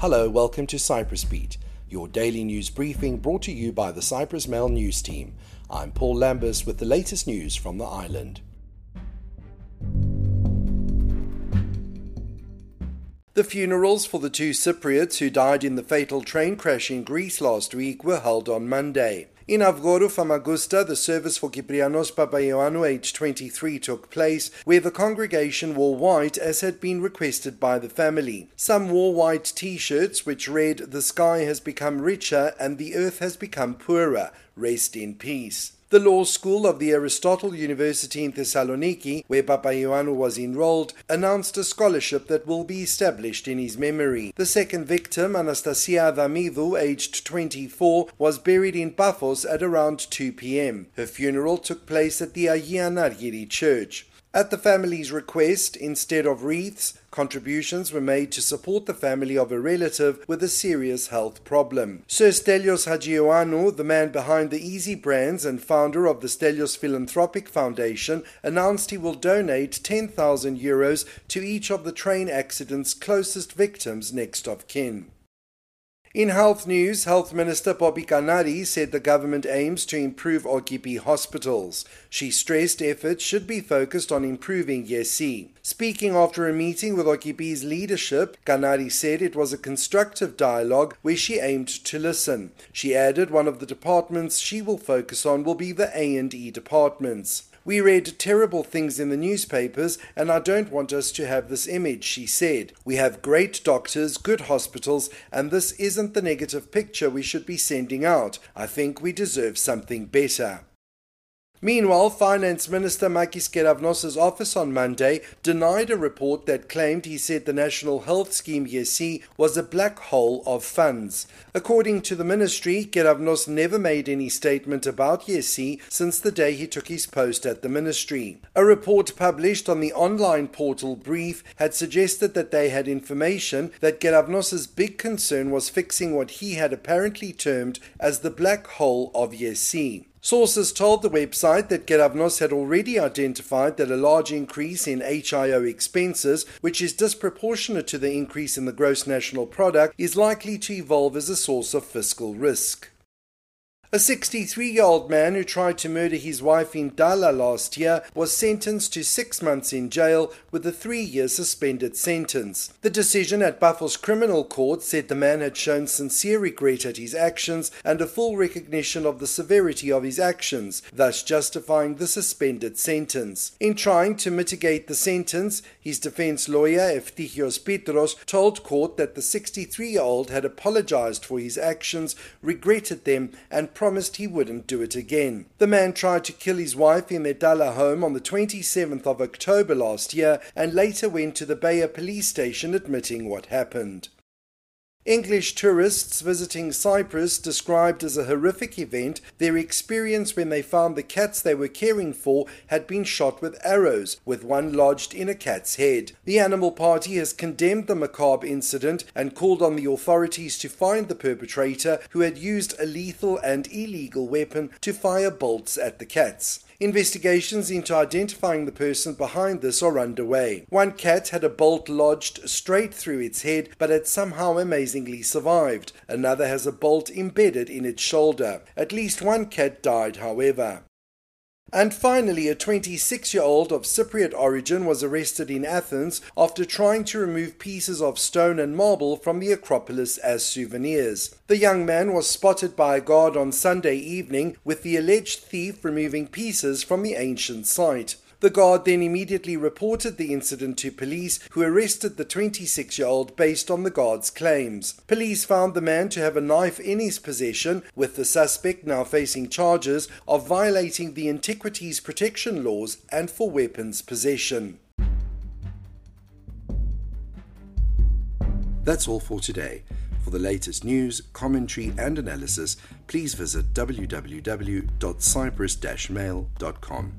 Hello, welcome to Cyprus Beat, your daily news briefing brought to you by the Cyprus Mail News Team. I'm Paul Lambus with the latest news from the island. The funerals for the two Cypriots who died in the fatal train crash in Greece last week were held on Monday. In Avgorou Famagusta, the service for Kyprianos Papaioannou, aged 23, took place, where the congregation wore white as had been requested by the family. Some wore white t-shirts which read, The sky has become richer and the earth has become poorer. Rest in peace. The law school of the Aristotle University in Thessaloniki, where Papaioannou was enrolled, announced a scholarship that will be established in his memory. The second victim, Anastasia Adamidou, aged 24, was buried in Paphos at around 2 p.m. Her funeral took place at the Agia Nargiri Church. At the family's request, instead of wreaths, contributions were made to support the family of a relative with a serious health problem. Sir Stelios Haji-Ioannou, the man behind the Easy Brands and founder of the Stelios Philanthropic Foundation, announced he will donate 10,000 euros to each of the train accident's closest victims next of kin. In health news, Health Minister Popi Kanari said the government aims to improve OKYPY hospitals. She stressed efforts should be focused on improving Gesy. Speaking after a meeting with OKYPY's leadership, Kannari said it was a constructive dialogue where she aimed to listen. She added one of the departments she will focus on will be the A&E departments. We read terrible things in the newspapers, and I don't want us to have this image, she said. We have great doctors, good hospitals, and this isn't the negative picture we should be sending out. I think we deserve something better. Meanwhile, Finance Minister Makis Keravnos' office on Monday denied a report that claimed he said the National Health Scheme Gesy was a black hole of funds. According to the ministry, Keravnos never made any statement about Gesy since the day he took his post at the ministry. A report published on the online portal Brief had suggested that they had information that Keravnos' big concern was fixing what he had apparently termed as the black hole of Gesy. Sources told the website that Keravnos had already identified that a large increase in HIO expenses, which is disproportionate to the increase in the gross national product, is likely to evolve as a source of fiscal risk. A 63 year old man who tried to murder his wife in Tala last year was sentenced to six months in jail with a three year suspended sentence. The decision at Paphos Criminal Court said the man had shown sincere regret at his actions and a full recognition of the severity of his actions, thus justifying the suspended sentence. In trying to mitigate the sentence, his defense lawyer, Eftichios Petros, told court that the 63 year old had apologized for his actions, regretted them, and promised he wouldn't do it again. The man tried to kill his wife in their Tala home on the 27th of October last year and later went to the Peyia police station admitting what happened. English tourists visiting Cyprus described as a horrific event their experience when they found the cats they were caring for had been shot with arrows, with one lodged in a cat's head. The Animal Party has condemned the macabre incident and called on the authorities to find the perpetrator who had used a lethal and illegal weapon to fire bolts at the cats. Investigations into identifying the person behind this are underway. One cat had a bolt lodged straight through its head but had somehow amazingly survived. Another has a bolt embedded in its shoulder. At least one cat died, however. And finally, a 26 year old of Cypriot origin was arrested in Athens after trying to remove pieces of stone and marble from the Acropolis as souvenirs. The young man was spotted by a guard on Sunday evening with the alleged thief removing pieces from the ancient site. The guard then immediately reported the incident to police, who arrested the 26 year old based on the guard's claims. Police found the man to have a knife in his possession, with the suspect now facing charges of violating the Antiquities Protection Laws and for weapons possession. That's all for today. For the latest news, commentary, and analysis, please visit www.cyprus-mail.com.